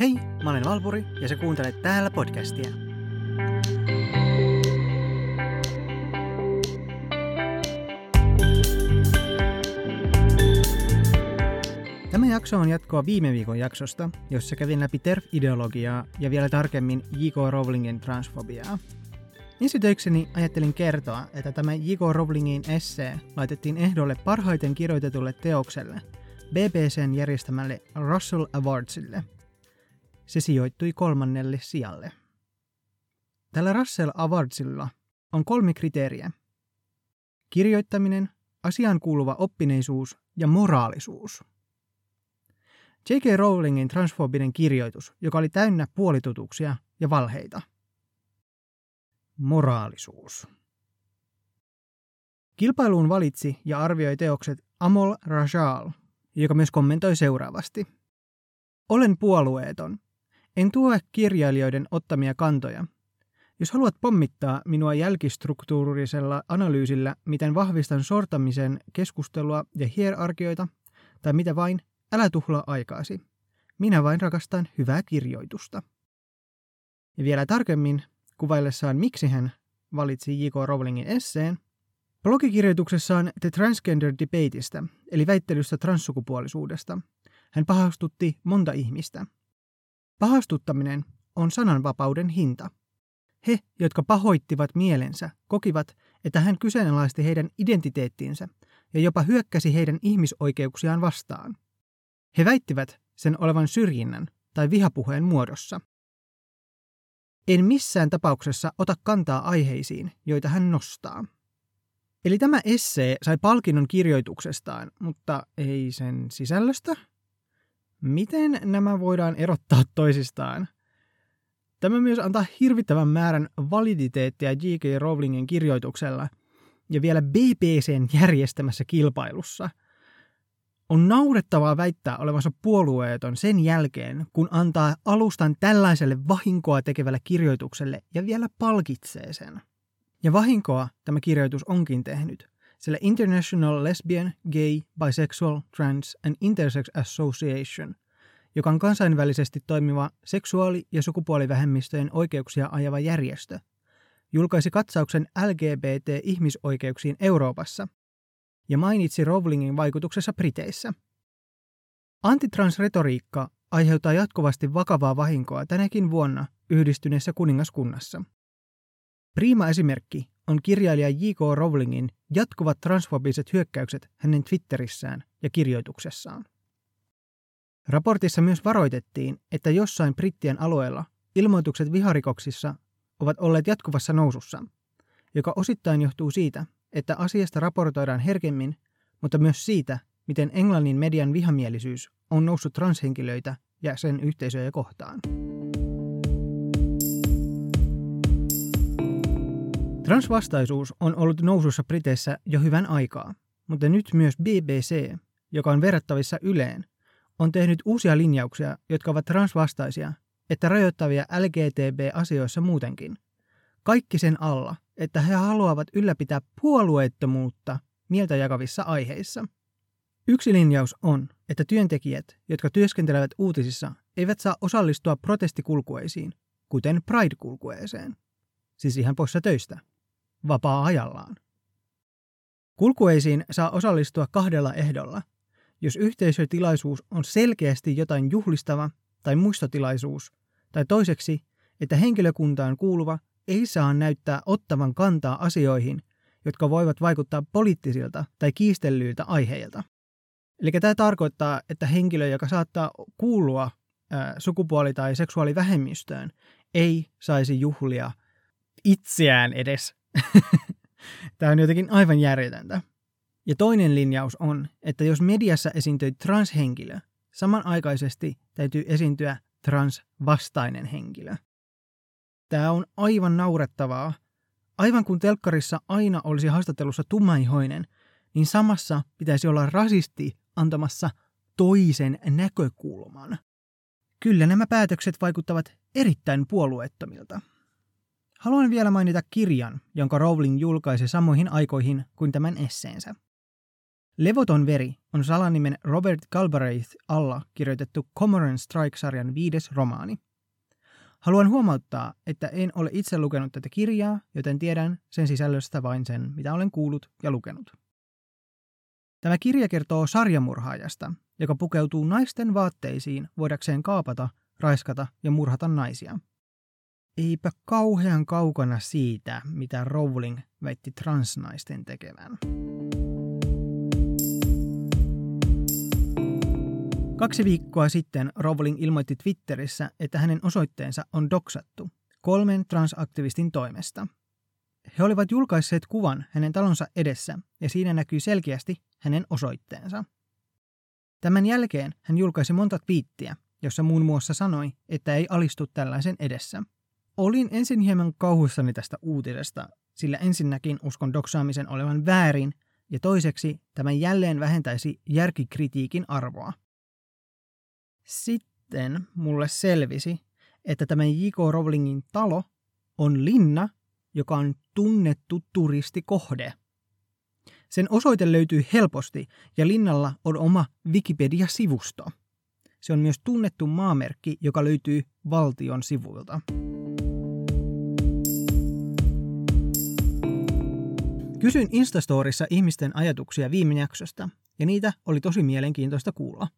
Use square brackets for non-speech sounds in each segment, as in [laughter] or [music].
Hei, mä olen Valpuri ja sä kuuntelet täällä podcastia. Tämä jakso on jatkoa viime viikon jaksosta, jossa kävin läpi TERF-ideologiaa ja vielä tarkemmin J.K. Rowlingin transfobiaa. Ensi töikseni ajattelin kertoa, että tämä J.K. Rowlingin essee laitettiin ehdolle parhaiten kirjoitetulle teokselle, BBCn järjestämälle Russell Awardsille – se sijoittui kolmannelle sijalle. Tällä Russell Awardsilla on kolme kriteeriä. Kirjoittaminen, asiaan kuuluva oppineisuus ja moraalisuus. J.K. Rowlingin transfobinen kirjoitus, joka oli täynnä puolitutuksia ja valheita. Moraalisuus. Kilpailuun valitsi ja arvioi teokset Amol Rajal, joka myös kommentoi seuraavasti. Olen puolueeton, en tue kirjailijoiden ottamia kantoja. Jos haluat pommittaa minua jälkistruktuurisella analyysillä, miten vahvistan sortamisen keskustelua ja hierarkioita, tai mitä vain, älä tuhlaa aikaasi. Minä vain rakastan hyvää kirjoitusta. Ja vielä tarkemmin kuvaillessaan, miksi hän valitsi J.K. Rowlingin esseen, blogikirjoituksessaan The Transgender Debateista, eli väittelystä transsukupuolisuudesta, hän pahastutti monta ihmistä – Pahastuttaminen on sananvapauden hinta. He, jotka pahoittivat mielensä, kokivat, että hän kyseenalaisti heidän identiteettinsä ja jopa hyökkäsi heidän ihmisoikeuksiaan vastaan. He väittivät sen olevan syrjinnän tai vihapuheen muodossa. En missään tapauksessa ota kantaa aiheisiin, joita hän nostaa. Eli tämä essee sai palkinnon kirjoituksestaan, mutta ei sen sisällöstä? Miten nämä voidaan erottaa toisistaan? Tämä myös antaa hirvittävän määrän validiteettia J.K. Rowlingin kirjoituksella ja vielä BBCn järjestämässä kilpailussa. On naurettavaa väittää olevansa puolueeton sen jälkeen, kun antaa alustan tällaiselle vahinkoa tekevälle kirjoitukselle ja vielä palkitsee sen. Ja vahinkoa tämä kirjoitus onkin tehnyt, sillä International Lesbian, Gay, Bisexual, Trans and Intersex Association, joka on kansainvälisesti toimiva seksuaali- ja sukupuolivähemmistöjen oikeuksia ajava järjestö, julkaisi katsauksen LGBT-ihmisoikeuksiin Euroopassa ja mainitsi Rowlingin vaikutuksessa Briteissä. Antitransretoriikka aiheuttaa jatkuvasti vakavaa vahinkoa tänäkin vuonna yhdistyneessä kuningaskunnassa. Prima esimerkki on kirjailija J.K. Rowlingin jatkuvat transfobiset hyökkäykset hänen Twitterissään ja kirjoituksessaan. Raportissa myös varoitettiin, että jossain brittien alueella ilmoitukset viharikoksissa ovat olleet jatkuvassa nousussa, joka osittain johtuu siitä, että asiasta raportoidaan herkemmin, mutta myös siitä, miten englannin median vihamielisyys on noussut transhenkilöitä ja sen yhteisöjä kohtaan. Transvastaisuus on ollut nousussa Briteissä jo hyvän aikaa, mutta nyt myös BBC, joka on verrattavissa Yleen, on tehnyt uusia linjauksia, jotka ovat transvastaisia, että rajoittavia LGTB-asioissa muutenkin. Kaikki sen alla, että he haluavat ylläpitää puolueettomuutta mieltä jakavissa aiheissa. Yksi linjaus on, että työntekijät, jotka työskentelevät uutisissa, eivät saa osallistua protestikulkueisiin, kuten Pride-kulkueeseen. Siis ihan poissa töistä. Vapaa-ajallaan. Kulkueisiin saa osallistua kahdella ehdolla – jos yhteisötilaisuus on selkeästi jotain juhlistava tai muistotilaisuus, tai toiseksi, että henkilökuntaan kuuluva ei saa näyttää ottavan kantaa asioihin, jotka voivat vaikuttaa poliittisilta tai kiistellyiltä aiheilta. Eli tämä tarkoittaa, että henkilö, joka saattaa kuulua ää, sukupuoli- tai seksuaalivähemmistöön, ei saisi juhlia itseään edes. [laughs] tämä on jotenkin aivan järjetöntä. Ja toinen linjaus on, että jos mediassa esiintyy transhenkilö, samanaikaisesti täytyy esiintyä transvastainen henkilö. Tämä on aivan naurettavaa. Aivan kun telkkarissa aina olisi haastattelussa tummaihoinen, niin samassa pitäisi olla rasisti antamassa toisen näkökulman. Kyllä nämä päätökset vaikuttavat erittäin puolueettomilta. Haluan vielä mainita kirjan, jonka Rowling julkaisi samoihin aikoihin kuin tämän esseensä. Levoton veri on salanimen Robert Galbraith alla kirjoitettu Cormoran Strike-sarjan viides romaani. Haluan huomauttaa, että en ole itse lukenut tätä kirjaa, joten tiedän sen sisällöstä vain sen, mitä olen kuullut ja lukenut. Tämä kirja kertoo sarjamurhaajasta, joka pukeutuu naisten vaatteisiin voidakseen kaapata, raiskata ja murhata naisia. Eipä kauhean kaukana siitä, mitä Rowling väitti transnaisten tekevän. Kaksi viikkoa sitten Rowling ilmoitti Twitterissä, että hänen osoitteensa on doksattu kolmen transaktivistin toimesta. He olivat julkaisseet kuvan hänen talonsa edessä ja siinä näkyy selkeästi hänen osoitteensa. Tämän jälkeen hän julkaisi monta twiittiä, jossa muun muassa sanoi, että ei alistu tällaisen edessä. Olin ensin hieman kauhuissani tästä uutisesta, sillä ensinnäkin uskon doksaamisen olevan väärin, ja toiseksi tämä jälleen vähentäisi järkikritiikin arvoa. Sitten mulle selvisi, että tämä J.K. Rowlingin talo on linna, joka on tunnettu turistikohde. Sen osoite löytyy helposti ja linnalla on oma Wikipedia-sivusto. Se on myös tunnettu maamerkki, joka löytyy valtion sivuilta. Kysyin Instastorissa ihmisten ajatuksia viime jaksosta, ja niitä oli tosi mielenkiintoista kuulla.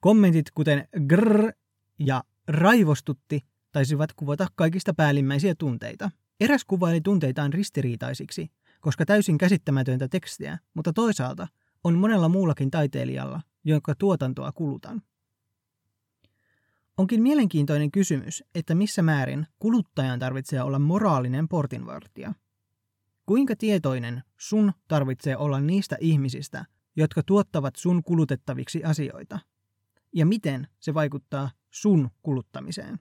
Kommentit kuten grrr ja raivostutti taisivat kuvata kaikista päällimmäisiä tunteita. Eräs kuvaili tunteitaan ristiriitaisiksi, koska täysin käsittämätöntä tekstiä, mutta toisaalta on monella muullakin taiteilijalla, jonka tuotantoa kulutan. Onkin mielenkiintoinen kysymys, että missä määrin kuluttajan tarvitsee olla moraalinen portinvartija. Kuinka tietoinen sun tarvitsee olla niistä ihmisistä, jotka tuottavat sun kulutettaviksi asioita? ja miten se vaikuttaa sun kuluttamiseen.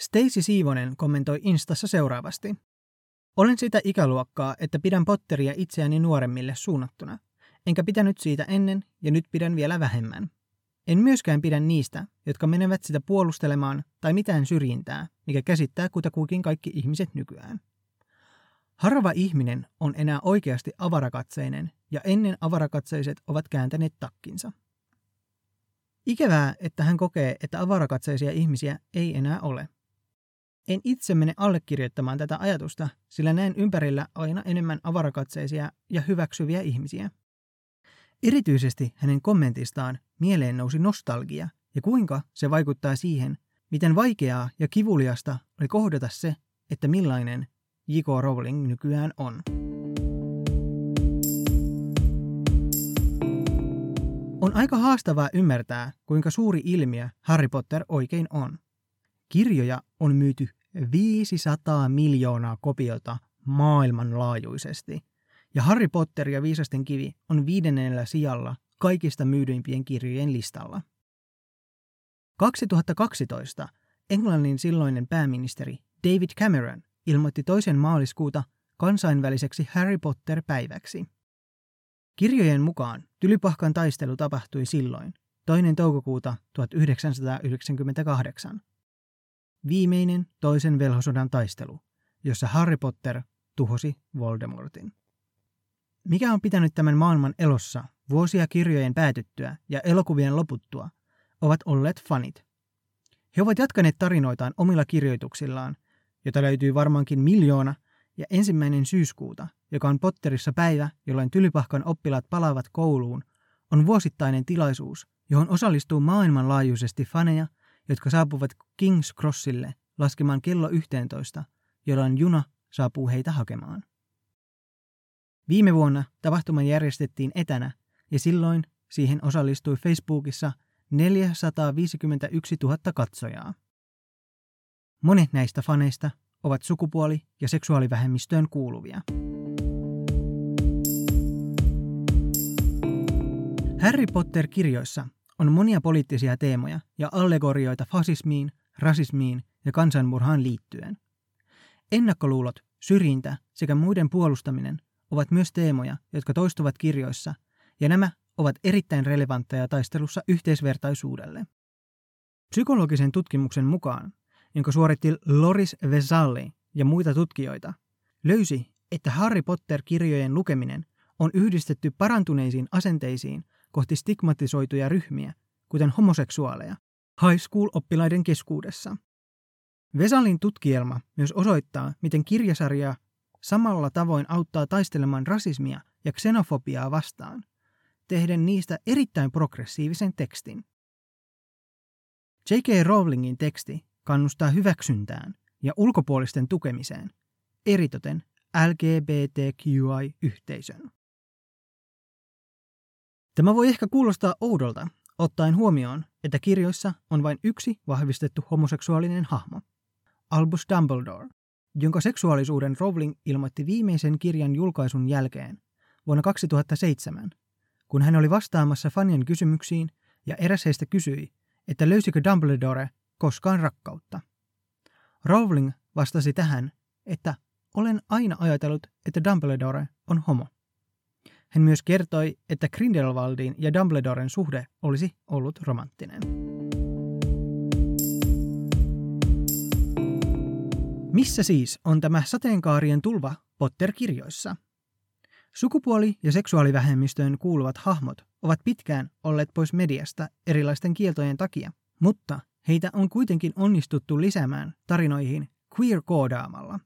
Stacy Siivonen kommentoi Instassa seuraavasti. Olen sitä ikäluokkaa, että pidän Potteria itseäni nuoremmille suunnattuna, enkä pitänyt siitä ennen ja nyt pidän vielä vähemmän. En myöskään pidä niistä, jotka menevät sitä puolustelemaan tai mitään syrjintää, mikä käsittää kutakuukin kaikki ihmiset nykyään. Harva ihminen on enää oikeasti avarakatseinen ja ennen avarakatseiset ovat kääntäneet takkinsa. Ikävää, että hän kokee, että avarakatseisia ihmisiä ei enää ole. En itse mene allekirjoittamaan tätä ajatusta, sillä näen ympärillä aina enemmän avarakatseisia ja hyväksyviä ihmisiä. Erityisesti hänen kommentistaan mieleen nousi nostalgia ja kuinka se vaikuttaa siihen, miten vaikeaa ja kivuliasta oli kohdata se, että millainen J.K. Rowling nykyään on. On aika haastavaa ymmärtää, kuinka suuri ilmiö Harry Potter oikein on. Kirjoja on myyty 500 miljoonaa kopiota maailmanlaajuisesti, ja Harry Potter ja Viisasten kivi on viidennellä sijalla kaikista myydyimpien kirjojen listalla. 2012 Englannin silloinen pääministeri David Cameron ilmoitti toisen maaliskuuta kansainväliseksi Harry Potter-päiväksi. Kirjojen mukaan Tylypahkan taistelu tapahtui silloin, toinen toukokuuta 1998. Viimeinen toisen velhosodan taistelu, jossa Harry Potter tuhosi Voldemortin. Mikä on pitänyt tämän maailman elossa vuosia kirjojen päätyttyä ja elokuvien loputtua, ovat olleet fanit. He ovat jatkaneet tarinoitaan omilla kirjoituksillaan, jota löytyy varmaankin miljoona, ja ensimmäinen syyskuuta joka on Potterissa päivä, jolloin Tylypahkan oppilaat palaavat kouluun, on vuosittainen tilaisuus, johon osallistuu maailmanlaajuisesti faneja, jotka saapuvat King's Crossille laskemaan kello 11, jolloin juna saapuu heitä hakemaan. Viime vuonna tapahtuma järjestettiin etänä ja silloin siihen osallistui Facebookissa 451 000 katsojaa. Monet näistä faneista ovat sukupuoli- ja seksuaalivähemmistöön kuuluvia. Harry Potter-kirjoissa on monia poliittisia teemoja ja allegorioita fasismiin, rasismiin ja kansanmurhaan liittyen. Ennakkoluulot, syrjintä sekä muiden puolustaminen ovat myös teemoja, jotka toistuvat kirjoissa, ja nämä ovat erittäin relevantteja taistelussa yhteisvertaisuudelle. Psykologisen tutkimuksen mukaan, jonka suoritti Loris Vesalli ja muita tutkijoita, löysi, että Harry Potter-kirjojen lukeminen on yhdistetty parantuneisiin asenteisiin kohti stigmatisoituja ryhmiä, kuten homoseksuaaleja, high school-oppilaiden keskuudessa. Vesalin tutkielma myös osoittaa, miten kirjasarja samalla tavoin auttaa taistelemaan rasismia ja xenofobiaa vastaan, tehden niistä erittäin progressiivisen tekstin. J.K. Rowlingin teksti kannustaa hyväksyntään ja ulkopuolisten tukemiseen, eritoten LGBTQI-yhteisön. Tämä voi ehkä kuulostaa oudolta, ottaen huomioon, että kirjoissa on vain yksi vahvistettu homoseksuaalinen hahmo, Albus Dumbledore, jonka seksuaalisuuden Rowling ilmoitti viimeisen kirjan julkaisun jälkeen vuonna 2007, kun hän oli vastaamassa fanien kysymyksiin ja eräs heistä kysyi, että löysikö Dumbledore koskaan rakkautta. Rowling vastasi tähän, että olen aina ajatellut, että Dumbledore on homo. Hän myös kertoi, että Grindelwaldin ja Dumbledoren suhde olisi ollut romanttinen. Missä siis on tämä sateenkaarien tulva Potter-kirjoissa? Sukupuoli- ja seksuaalivähemmistöön kuuluvat hahmot ovat pitkään olleet pois mediasta erilaisten kieltojen takia, mutta heitä on kuitenkin onnistuttu lisäämään tarinoihin queer-koodaamalla,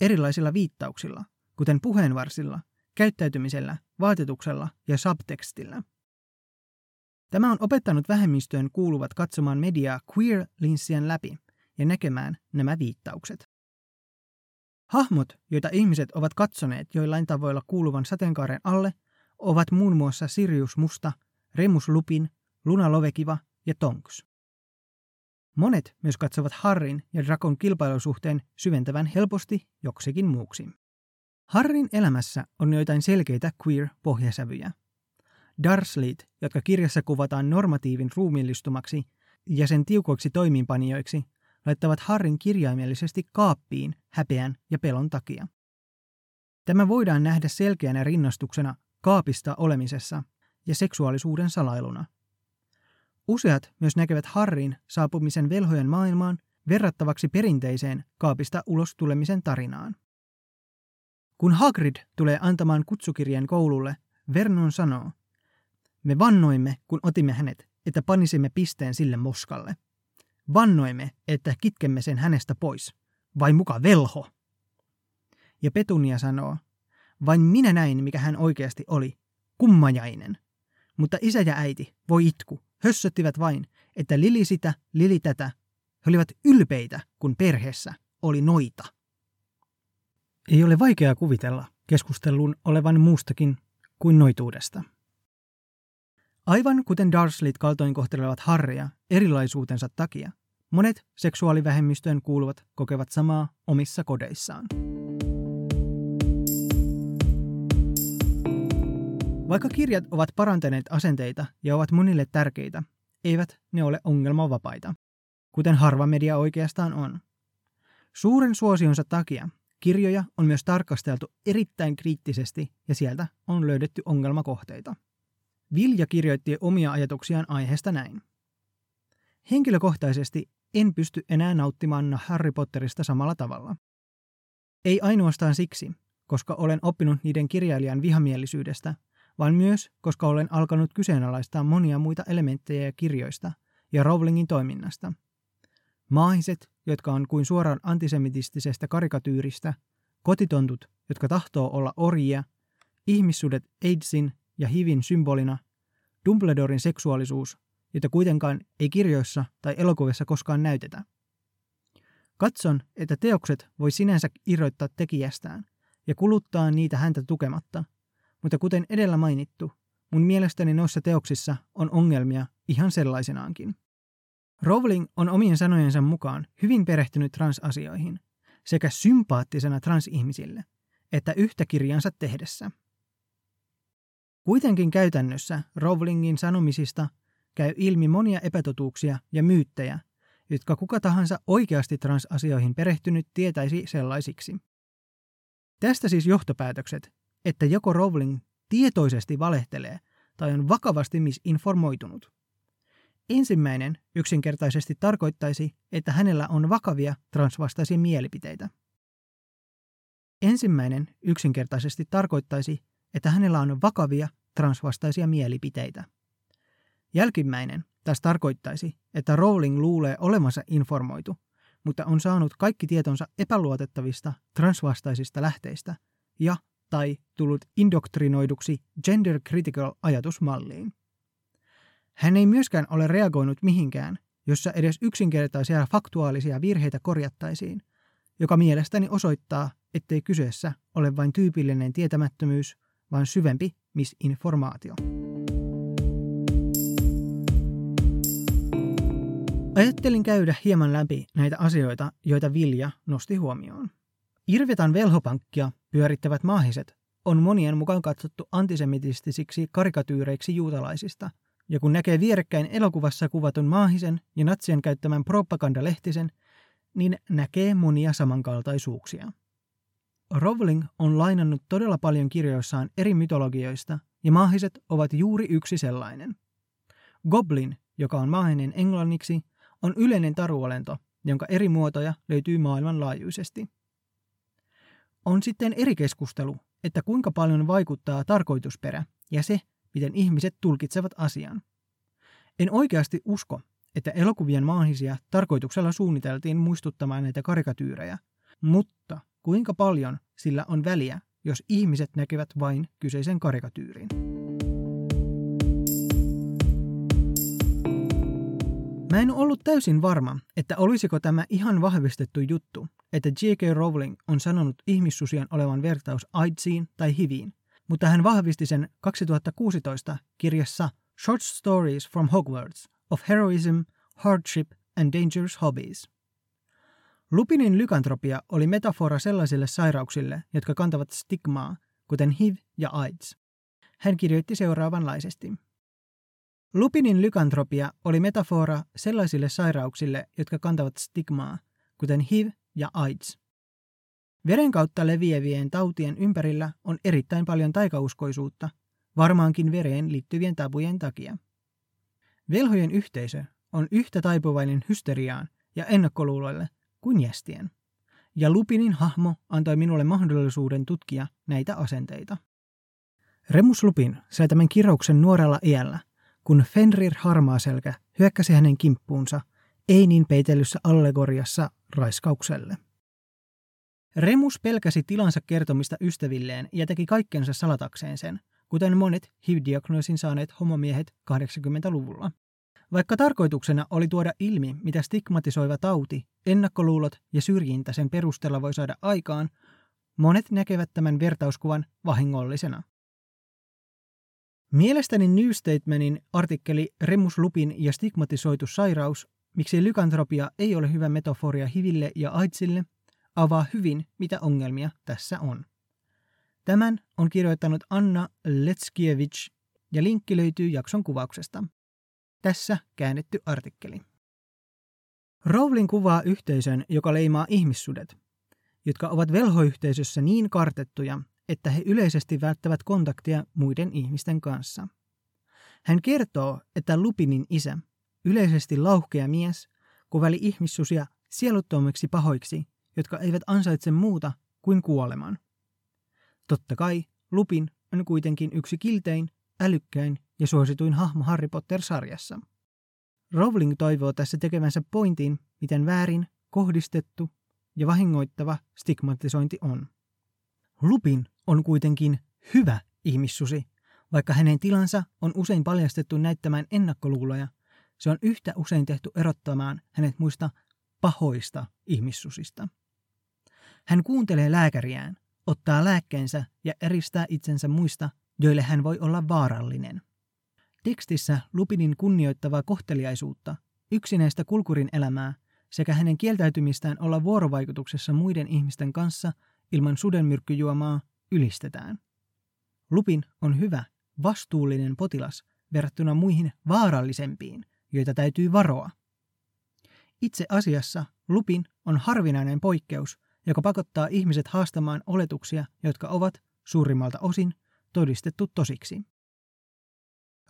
erilaisilla viittauksilla, kuten puheenvarsilla, käyttäytymisellä, vaatetuksella ja subtekstillä. Tämä on opettanut vähemmistöön kuuluvat katsomaan mediaa queer-linssien läpi ja näkemään nämä viittaukset. Hahmot, joita ihmiset ovat katsoneet joillain tavoilla kuuluvan sateenkaaren alle, ovat muun muassa Sirius Musta, Remus Lupin, Luna Lovekiva ja Tonks. Monet myös katsovat Harrin ja Drakon kilpailusuhteen syventävän helposti joksikin muuksi. Harrin elämässä on joitain selkeitä queer-pohjasävyjä. Darsleyt, jotka kirjassa kuvataan normatiivin ruumiillistumaksi ja sen tiukoiksi toimiinpanijoiksi, laittavat Harrin kirjaimellisesti kaappiin häpeän ja pelon takia. Tämä voidaan nähdä selkeänä rinnastuksena kaapista olemisessa ja seksuaalisuuden salailuna. Useat myös näkevät Harrin saapumisen velhojen maailmaan verrattavaksi perinteiseen kaapista ulos tulemisen tarinaan. Kun Hagrid tulee antamaan kutsukirjeen koululle, Vernon sanoo, me vannoimme, kun otimme hänet, että panisimme pisteen sille moskalle. Vannoimme, että kitkemme sen hänestä pois. Vai muka velho? Ja Petunia sanoo, vain minä näin, mikä hän oikeasti oli. Kummajainen. Mutta isä ja äiti, voi itku, hössöttivät vain, että Lili sitä, Lili tätä. He olivat ylpeitä, kun perheessä oli noita. Ei ole vaikeaa kuvitella keskustelun olevan muustakin kuin noituudesta. Aivan kuten Darsleyt kaltoinkohtelevat Harria erilaisuutensa takia, monet seksuaalivähemmistöön kuuluvat kokevat samaa omissa kodeissaan. Vaikka kirjat ovat parantaneet asenteita ja ovat monille tärkeitä, eivät ne ole ongelmavapaita, kuten harva media oikeastaan on. Suuren suosionsa takia kirjoja on myös tarkasteltu erittäin kriittisesti ja sieltä on löydetty ongelmakohteita. Vilja kirjoitti omia ajatuksiaan aiheesta näin. Henkilökohtaisesti en pysty enää nauttimaan Harry Potterista samalla tavalla. Ei ainoastaan siksi, koska olen oppinut niiden kirjailijan vihamielisyydestä, vaan myös koska olen alkanut kyseenalaistaa monia muita elementtejä kirjoista ja Rowlingin toiminnasta. Maahiset, jotka on kuin suoraan antisemitistisestä karikatyyristä, kotitontut, jotka tahtoo olla orjia, ihmissudet AIDSin ja HIVin symbolina, Dumbledoren seksuaalisuus, jota kuitenkaan ei kirjoissa tai elokuvissa koskaan näytetä. Katson, että teokset voi sinänsä irroittaa tekijästään ja kuluttaa niitä häntä tukematta – mutta kuten edellä mainittu, mun mielestäni noissa teoksissa on ongelmia ihan sellaisenaankin. Rowling on omien sanojensa mukaan hyvin perehtynyt transasioihin sekä sympaattisena transihmisille, että yhtä kirjansa tehdessä. Kuitenkin käytännössä Rowlingin sanomisista käy ilmi monia epätotuuksia ja myyttejä, jotka kuka tahansa oikeasti transasioihin perehtynyt tietäisi sellaisiksi. Tästä siis johtopäätökset, että joko Rowling tietoisesti valehtelee tai on vakavasti misinformoitunut. Ensimmäinen yksinkertaisesti tarkoittaisi, että hänellä on vakavia transvastaisia mielipiteitä. Ensimmäinen yksinkertaisesti tarkoittaisi, että hänellä on vakavia transvastaisia mielipiteitä. Jälkimmäinen taas tarkoittaisi, että Rowling luulee olevansa informoitu, mutta on saanut kaikki tietonsa epäluotettavista transvastaisista lähteistä ja tai tullut indoktrinoiduksi gender critical ajatusmalliin. Hän ei myöskään ole reagoinut mihinkään, jossa edes yksinkertaisia faktuaalisia virheitä korjattaisiin, joka mielestäni osoittaa, ettei kyseessä ole vain tyypillinen tietämättömyys, vaan syvempi misinformaatio. Ajattelin käydä hieman läpi näitä asioita, joita Vilja nosti huomioon. Irvetan velhopankkia pyörittävät maahiset on monien mukaan katsottu antisemitistisiksi karikatyyreiksi juutalaisista, ja kun näkee vierekkäin elokuvassa kuvatun maahisen ja natsien käyttämän propagandalehtisen, niin näkee monia samankaltaisuuksia. Rowling on lainannut todella paljon kirjoissaan eri mytologioista, ja maahiset ovat juuri yksi sellainen. Goblin, joka on maahinen englanniksi, on yleinen taruolento, jonka eri muotoja löytyy maailmanlaajuisesti. On sitten eri keskustelu, että kuinka paljon vaikuttaa tarkoitusperä ja se, miten ihmiset tulkitsevat asian. En oikeasti usko, että elokuvien maahisia tarkoituksella suunniteltiin muistuttamaan näitä karikatyyrejä, mutta kuinka paljon sillä on väliä, jos ihmiset näkevät vain kyseisen karikatyyrin. Mä en ollut täysin varma, että olisiko tämä ihan vahvistettu juttu, että J.K. Rowling on sanonut ihmissusien olevan vertaus AIDSiin tai HIViin, mutta hän vahvisti sen 2016 kirjassa Short Stories from Hogwarts of Heroism, Hardship and Dangerous Hobbies. Lupinin lykantropia oli metafora sellaisille sairauksille, jotka kantavat stigmaa, kuten HIV ja AIDS. Hän kirjoitti seuraavanlaisesti. Lupinin lykantropia oli metafora sellaisille sairauksille, jotka kantavat stigmaa, kuten HIV ja AIDS. Veren kautta leviävien tautien ympärillä on erittäin paljon taikauskoisuutta, varmaankin vereen liittyvien tabujen takia. Velhojen yhteisö on yhtä taipuvainen hysteriaan ja ennakkoluuloille kuin jästien. Ja Lupinin hahmo antoi minulle mahdollisuuden tutkia näitä asenteita. Remus Lupin sai tämän kirjauksen nuorella iällä, kun Fenrir Harmaaselkä hyökkäsi hänen kimppuunsa ei niin peitellyssä allegoriassa raiskaukselle. Remus pelkäsi tilansa kertomista ystävilleen ja teki kaikkensa salatakseen sen, kuten monet HIV-diagnoosin saaneet homomiehet 80-luvulla. Vaikka tarkoituksena oli tuoda ilmi, mitä stigmatisoiva tauti, ennakkoluulot ja syrjintä sen perusteella voi saada aikaan, monet näkevät tämän vertauskuvan vahingollisena. Mielestäni New Statementin artikkeli Remus Lupin ja stigmatisoitu sairaus, miksi lykantropia ei ole hyvä metaforia hiville ja AIDSille, avaa hyvin, mitä ongelmia tässä on. Tämän on kirjoittanut Anna Letskiewicz ja linkki löytyy jakson kuvauksesta. Tässä käännetty artikkeli. Rowling kuvaa yhteisön, joka leimaa ihmissudet, jotka ovat velhoyhteisössä niin kartettuja, että he yleisesti välttävät kontaktia muiden ihmisten kanssa. Hän kertoo, että Lupinin isä, yleisesti lauhkea mies, kuvaili ihmissusia sieluttomiksi pahoiksi, jotka eivät ansaitse muuta kuin kuoleman. Totta kai Lupin on kuitenkin yksi kiltein, älykkäin ja suosituin hahmo Harry Potter-sarjassa. Rowling toivoo tässä tekevänsä pointin, miten väärin, kohdistettu ja vahingoittava stigmatisointi on. Lupin on kuitenkin hyvä ihmissusi, vaikka hänen tilansa on usein paljastettu näyttämään ennakkoluuloja, se on yhtä usein tehty erottamaan hänet muista pahoista ihmissusista. Hän kuuntelee lääkäriään, ottaa lääkkeensä ja eristää itsensä muista, joille hän voi olla vaarallinen. Tekstissä Lupinin kunnioittavaa kohteliaisuutta, yksinäistä kulkurin elämää sekä hänen kieltäytymistään olla vuorovaikutuksessa muiden ihmisten kanssa ilman sudenmyrkkyjuomaa ylistetään. Lupin on hyvä, vastuullinen potilas verrattuna muihin vaarallisempiin, joita täytyy varoa. Itse asiassa Lupin on harvinainen poikkeus, joka pakottaa ihmiset haastamaan oletuksia, jotka ovat suurimmalta osin todistettu tosiksi.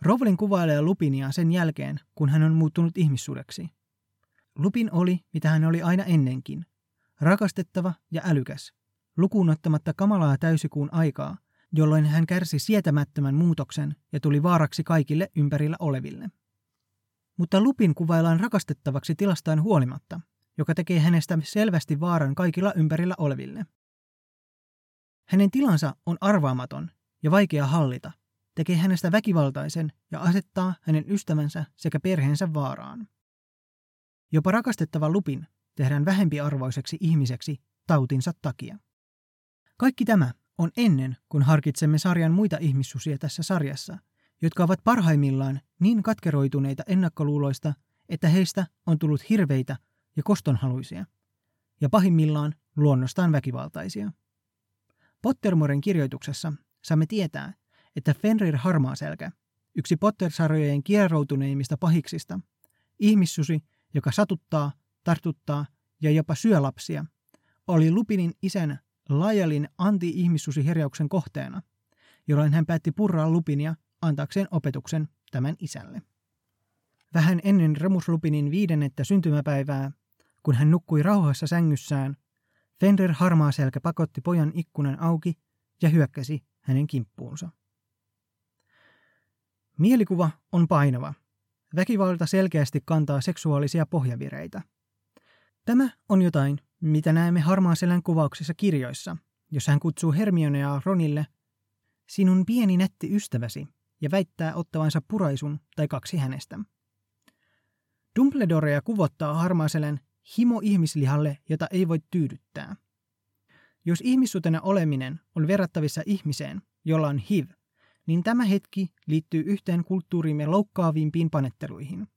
Rowling kuvailee Lupinia sen jälkeen, kun hän on muuttunut ihmissudeksi. Lupin oli, mitä hän oli aina ennenkin, rakastettava ja älykäs, lukuun ottamatta kamalaa täysikuun aikaa, jolloin hän kärsi sietämättömän muutoksen ja tuli vaaraksi kaikille ympärillä oleville. Mutta Lupin kuvaillaan rakastettavaksi tilastaan huolimatta, joka tekee hänestä selvästi vaaran kaikilla ympärillä oleville. Hänen tilansa on arvaamaton ja vaikea hallita, tekee hänestä väkivaltaisen ja asettaa hänen ystävänsä sekä perheensä vaaraan. Jopa rakastettava Lupin tehdään vähempiarvoiseksi ihmiseksi tautinsa takia. Kaikki tämä on ennen kuin harkitsemme sarjan muita ihmissusia tässä sarjassa, jotka ovat parhaimmillaan niin katkeroituneita ennakkoluuloista, että heistä on tullut hirveitä ja kostonhaluisia, ja pahimmillaan luonnostaan väkivaltaisia. Pottermoren kirjoituksessa saamme tietää, että Fenrir Harmaaselkä, yksi Potter-sarjojen kieroutuneimmista pahiksista, ihmissusi, joka satuttaa, tartuttaa ja jopa syö lapsia, oli Lupinin isän Lajalin anti-ihmissusiherjauksen kohteena, jolloin hän päätti purraa Lupinia antaakseen opetuksen tämän isälle. Vähän ennen Remus Lupinin viidennettä syntymäpäivää, kun hän nukkui rauhassa sängyssään, Fenrir Harmaaselkä pakotti pojan ikkunan auki ja hyökkäsi hänen kimppuunsa. Mielikuva on painava. Väkivalta selkeästi kantaa seksuaalisia pohjavireitä. Tämä on jotain, mitä näemme Harmaaselän kuvauksissa kirjoissa, jossa hän kutsuu Hermionea Ronille sinun pieni nätti ystäväsi ja väittää ottavansa puraisun tai kaksi hänestä. Dumbledorea kuvottaa Harmaaselän himo ihmislihalle, jota ei voi tyydyttää. Jos ihmissuutena oleminen on verrattavissa ihmiseen, jolla on HIV, niin tämä hetki liittyy yhteen kulttuurimme loukkaavimpiin panetteluihin.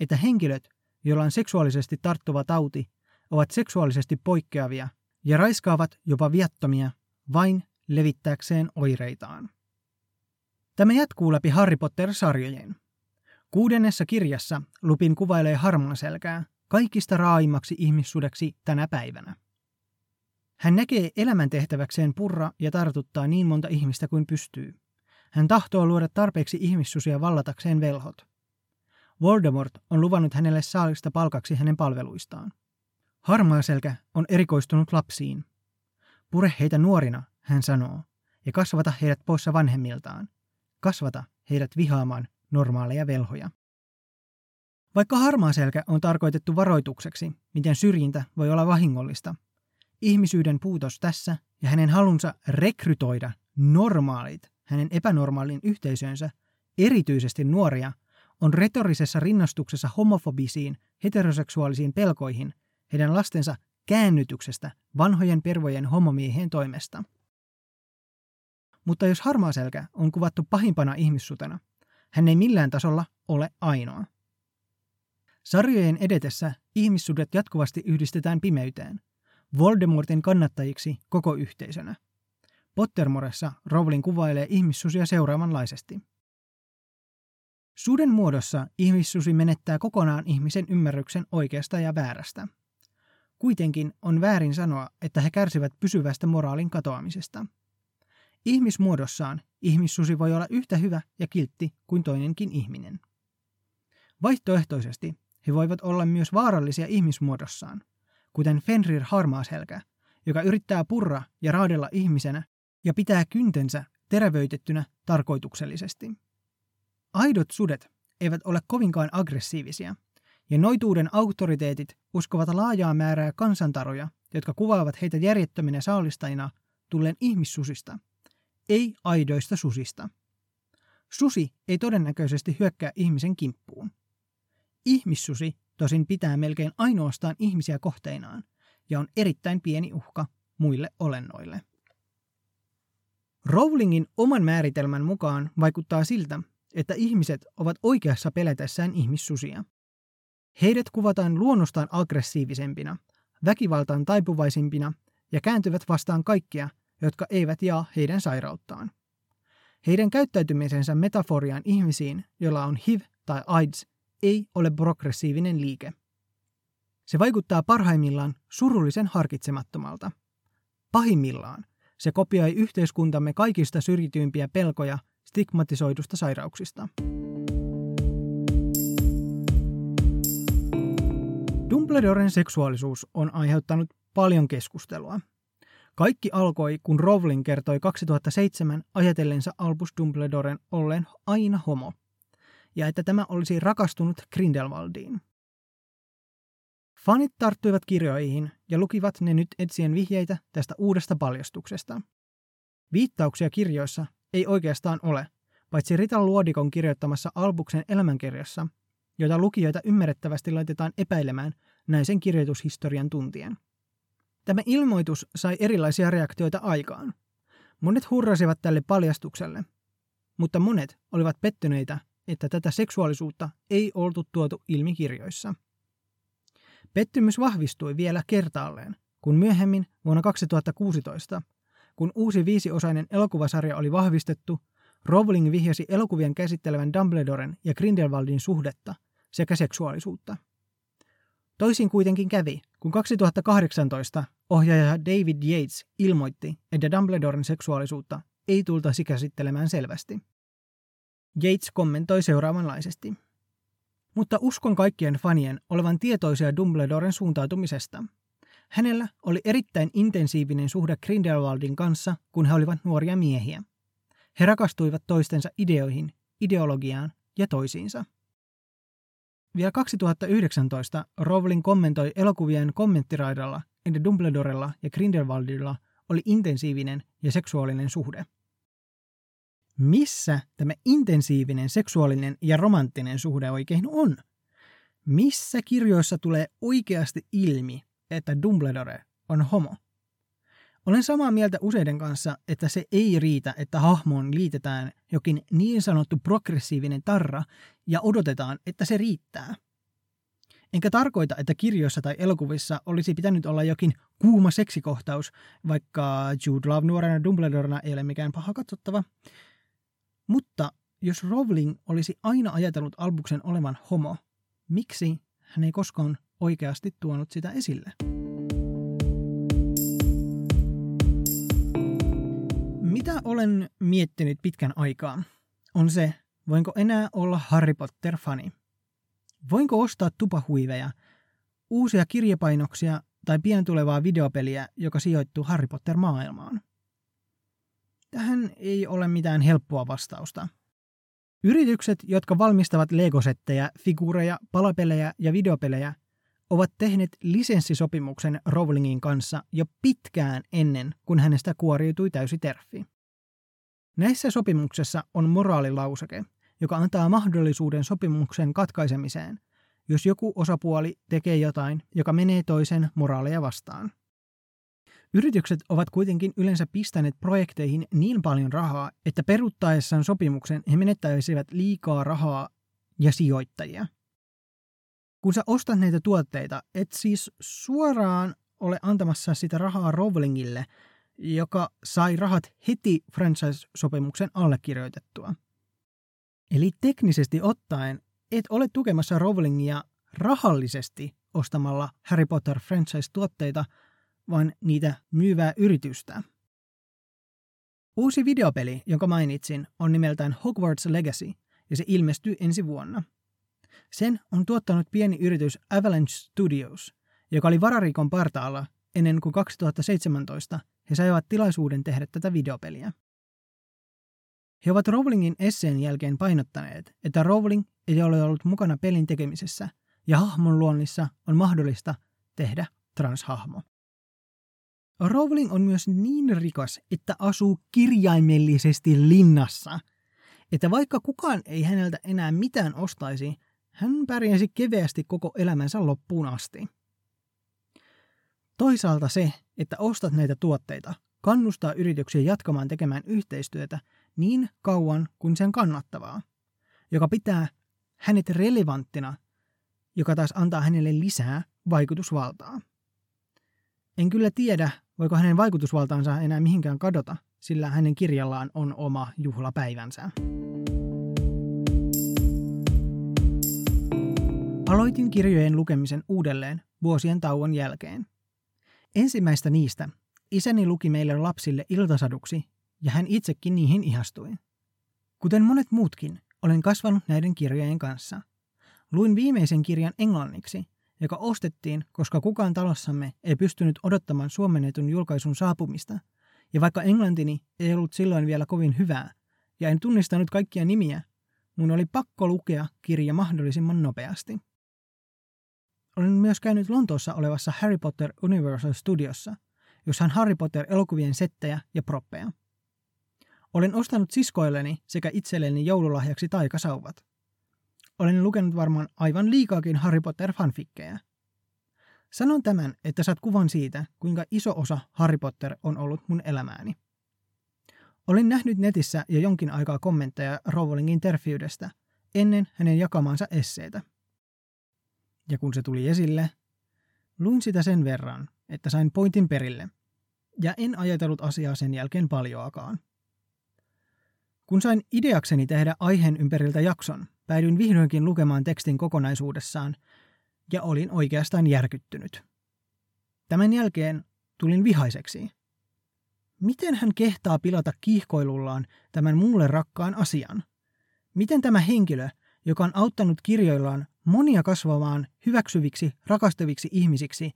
Että henkilöt, joilla on seksuaalisesti tarttuva tauti, ovat seksuaalisesti poikkeavia ja raiskaavat jopa viattomia vain levittääkseen oireitaan. Tämä jatkuu läpi Harry Potter-sarjojen. Kuudennessa kirjassa Lupin kuvailee harmaaselkää kaikista raaimmaksi ihmissudeksi tänä päivänä. Hän näkee elämäntehtäväkseen purra ja tartuttaa niin monta ihmistä kuin pystyy. Hän tahtoo luoda tarpeeksi ihmissusia vallatakseen velhot. Voldemort on luvannut hänelle saalista palkaksi hänen palveluistaan. Harmaaselkä on erikoistunut lapsiin. Pure heitä nuorina, hän sanoo, ja kasvata heidät poissa vanhemmiltaan. Kasvata heidät vihaamaan normaaleja velhoja. Vaikka harmaaselkä on tarkoitettu varoitukseksi, miten syrjintä voi olla vahingollista, ihmisyyden puutos tässä ja hänen halunsa rekrytoida normaalit hänen epänormaalin yhteisönsä, erityisesti nuoria, on retorisessa rinnastuksessa homofobisiin, heteroseksuaalisiin pelkoihin heidän lastensa käännytyksestä vanhojen pervojen homomiehien toimesta. Mutta jos harmaaselkä on kuvattu pahimpana ihmissutena, hän ei millään tasolla ole ainoa. Sarjojen edetessä ihmissudet jatkuvasti yhdistetään pimeyteen, Voldemortin kannattajiksi koko yhteisönä. Pottermoressa Rowling kuvailee ihmissusia seuraavanlaisesti. Suden muodossa ihmissusi menettää kokonaan ihmisen ymmärryksen oikeasta ja väärästä. Kuitenkin on väärin sanoa, että he kärsivät pysyvästä moraalin katoamisesta. Ihmismuodossaan ihmissusi voi olla yhtä hyvä ja kiltti kuin toinenkin ihminen. Vaihtoehtoisesti he voivat olla myös vaarallisia ihmismuodossaan, kuten Fenrir Harmaashelkä, joka yrittää purra ja raadella ihmisenä ja pitää kyntensä terävöitettynä tarkoituksellisesti. Aidot sudet eivät ole kovinkaan aggressiivisia, ja noituuden auktoriteetit uskovat laajaa määrää kansantaroja, jotka kuvaavat heitä järjettöminä saalistajina tulleen ihmissusista, ei aidoista susista. Susi ei todennäköisesti hyökkää ihmisen kimppuun. Ihmissusi tosin pitää melkein ainoastaan ihmisiä kohteinaan ja on erittäin pieni uhka muille olennoille. Rowlingin oman määritelmän mukaan vaikuttaa siltä, että ihmiset ovat oikeassa pelätessään ihmissusia. Heidät kuvataan luonnostaan aggressiivisempina, väkivaltaan taipuvaisimpina ja kääntyvät vastaan kaikkia, jotka eivät jaa heidän sairauttaan. Heidän käyttäytymisensä metaforiaan ihmisiin, joilla on HIV tai AIDS, ei ole progressiivinen liike. Se vaikuttaa parhaimmillaan surullisen harkitsemattomalta. Pahimmillaan se kopioi yhteiskuntamme kaikista syrjityimpiä pelkoja stigmatisoidusta sairauksista. Dumbledoren seksuaalisuus on aiheuttanut paljon keskustelua. Kaikki alkoi, kun Rowling kertoi 2007 ajatellensa Albus Dumbledoren olleen aina homo, ja että tämä olisi rakastunut Grindelwaldiin. Fanit tarttuivat kirjoihin ja lukivat ne nyt etsien vihjeitä tästä uudesta paljastuksesta. Viittauksia kirjoissa ei oikeastaan ole, paitsi Rita Luodikon kirjoittamassa Albuksen elämänkirjassa, jota lukijoita ymmärrettävästi laitetaan epäilemään naisen kirjoitushistorian tuntien. Tämä ilmoitus sai erilaisia reaktioita aikaan. Monet hurrasivat tälle paljastukselle, mutta monet olivat pettyneitä, että tätä seksuaalisuutta ei oltu tuotu ilmi kirjoissa. Pettymys vahvistui vielä kertaalleen, kun myöhemmin vuonna 2016, kun uusi viisiosainen elokuvasarja oli vahvistettu, Rowling vihjasi elokuvien käsittelevän Dumbledoren ja Grindelwaldin suhdetta sekä seksuaalisuutta. Toisin kuitenkin kävi, kun 2018 ohjaaja David Yates ilmoitti, että Dumbledoren seksuaalisuutta ei tultaisi käsittelemään selvästi. Yates kommentoi seuraavanlaisesti. Mutta uskon kaikkien fanien olevan tietoisia Dumbledoren suuntautumisesta. Hänellä oli erittäin intensiivinen suhde Grindelwaldin kanssa, kun he olivat nuoria miehiä. He rakastuivat toistensa ideoihin, ideologiaan ja toisiinsa. Vielä 2019 Rowling kommentoi elokuvien kommenttiraidalla, että Dumbledorella ja Grindelwaldilla oli intensiivinen ja seksuaalinen suhde. Missä tämä intensiivinen seksuaalinen ja romanttinen suhde oikein on? Missä kirjoissa tulee oikeasti ilmi, että Dumbledore on homo? Olen samaa mieltä useiden kanssa, että se ei riitä, että hahmoon liitetään jokin niin sanottu progressiivinen tarra ja odotetaan, että se riittää. Enkä tarkoita, että kirjoissa tai elokuvissa olisi pitänyt olla jokin kuuma seksikohtaus, vaikka Jude Love nuorena Dumbledorena ei ole mikään paha katsottava. Mutta jos Rowling olisi aina ajatellut Albuksen olevan homo, miksi hän ei koskaan oikeasti tuonut sitä esille? Mitä olen miettinyt pitkän aikaa, on se, voinko enää olla Harry Potter-fani. Voinko ostaa tupahuiveja, uusia kirjapainoksia tai pian tulevaa videopeliä, joka sijoittuu Harry Potter-maailmaan? Tähän ei ole mitään helppoa vastausta. Yritykset, jotka valmistavat legosettejä, figuureja, palapelejä ja videopelejä, ovat tehneet lisenssisopimuksen Rowlingin kanssa jo pitkään ennen kuin hänestä kuoriutui täysi terfi. Näissä sopimuksessa on moraalilauseke, joka antaa mahdollisuuden sopimuksen katkaisemiseen, jos joku osapuoli tekee jotain, joka menee toisen moraaleja vastaan. Yritykset ovat kuitenkin yleensä pistäneet projekteihin niin paljon rahaa, että peruttaessaan sopimuksen he menettäisivät liikaa rahaa ja sijoittajia. Kun sä ostat näitä tuotteita, et siis suoraan ole antamassa sitä rahaa Rowlingille, joka sai rahat heti franchise-sopimuksen allekirjoitettua. Eli teknisesti ottaen et ole tukemassa Rowlingia rahallisesti ostamalla Harry Potter franchise-tuotteita, vaan niitä myyvää yritystä. Uusi videopeli, jonka mainitsin, on nimeltään Hogwarts Legacy ja se ilmestyy ensi vuonna. Sen on tuottanut pieni yritys Avalanche Studios, joka oli vararikon partaalla ennen kuin 2017 he saivat tilaisuuden tehdä tätä videopeliä. He ovat Rowlingin esseen jälkeen painottaneet, että Rowling ei ole ollut mukana pelin tekemisessä ja hahmon luonnissa on mahdollista tehdä transhahmo. Rowling on myös niin rikas, että asuu kirjaimellisesti linnassa, että vaikka kukaan ei häneltä enää mitään ostaisi, hän pärjäisi keveästi koko elämänsä loppuun asti. Toisaalta se, että ostat näitä tuotteita, kannustaa yrityksiä jatkamaan tekemään yhteistyötä niin kauan kuin sen kannattavaa, joka pitää hänet relevanttina, joka taas antaa hänelle lisää vaikutusvaltaa. En kyllä tiedä, voiko hänen vaikutusvaltaansa enää mihinkään kadota, sillä hänen kirjallaan on oma juhlapäivänsä. Aloitin kirjojen lukemisen uudelleen vuosien tauon jälkeen. Ensimmäistä niistä isäni luki meille lapsille iltasaduksi ja hän itsekin niihin ihastui. Kuten monet muutkin, olen kasvanut näiden kirjojen kanssa. Luin viimeisen kirjan englanniksi joka ostettiin, koska kukaan talossamme ei pystynyt odottamaan suomennetun julkaisun saapumista. Ja vaikka englantini ei ollut silloin vielä kovin hyvää, ja en tunnistanut kaikkia nimiä, mun oli pakko lukea kirja mahdollisimman nopeasti. Olen myös käynyt Lontoossa olevassa Harry Potter Universal Studiossa, jossa on Harry Potter-elokuvien settejä ja proppeja. Olen ostanut siskoilleni sekä itselleni joululahjaksi taikasauvat. Olen lukenut varmaan aivan liikaakin Harry Potter-fanfikkejä. Sanon tämän, että saat kuvan siitä, kuinka iso osa Harry Potter on ollut mun elämääni. Olin nähnyt netissä jo jonkin aikaa kommentteja Rowlingin terfiydestä ennen hänen jakamansa esseitä. Ja kun se tuli esille, luin sitä sen verran, että sain pointin perille, ja en ajatellut asiaa sen jälkeen paljoakaan. Kun sain ideakseni tehdä aiheen ympäriltä jakson, päädyin vihdoinkin lukemaan tekstin kokonaisuudessaan ja olin oikeastaan järkyttynyt. Tämän jälkeen tulin vihaiseksi. Miten hän kehtaa pilata kiihkoilullaan tämän mulle rakkaan asian? Miten tämä henkilö, joka on auttanut kirjoillaan monia kasvamaan hyväksyviksi, rakastaviksi ihmisiksi,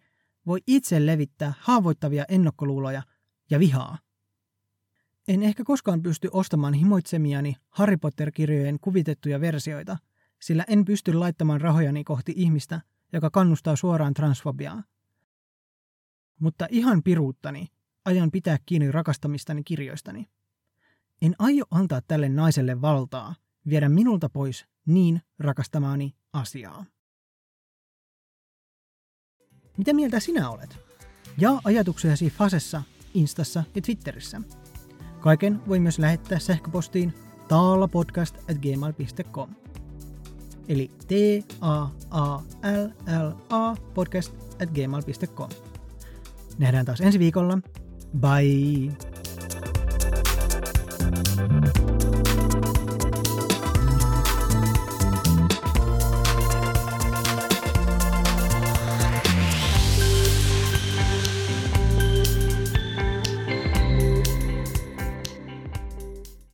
voi itse levittää haavoittavia ennakkoluuloja ja vihaa? En ehkä koskaan pysty ostamaan himoitsemiani Harry Potter-kirjojen kuvitettuja versioita, sillä en pysty laittamaan rahojani kohti ihmistä, joka kannustaa suoraan transfobiaa. Mutta ihan piruuttani ajan pitää kiinni rakastamistani kirjoistani. En aio antaa tälle naiselle valtaa viedä minulta pois niin rakastamaani asiaa. Mitä mieltä sinä olet? Jaa ajatuksiasi Fasessa, Instassa ja Twitterissä – Kaiken voi myös lähettää sähköpostiin taalapodcast.gmail.com. Eli t a a l l a podcast at gmail.com. Nähdään taas ensi viikolla. Bye!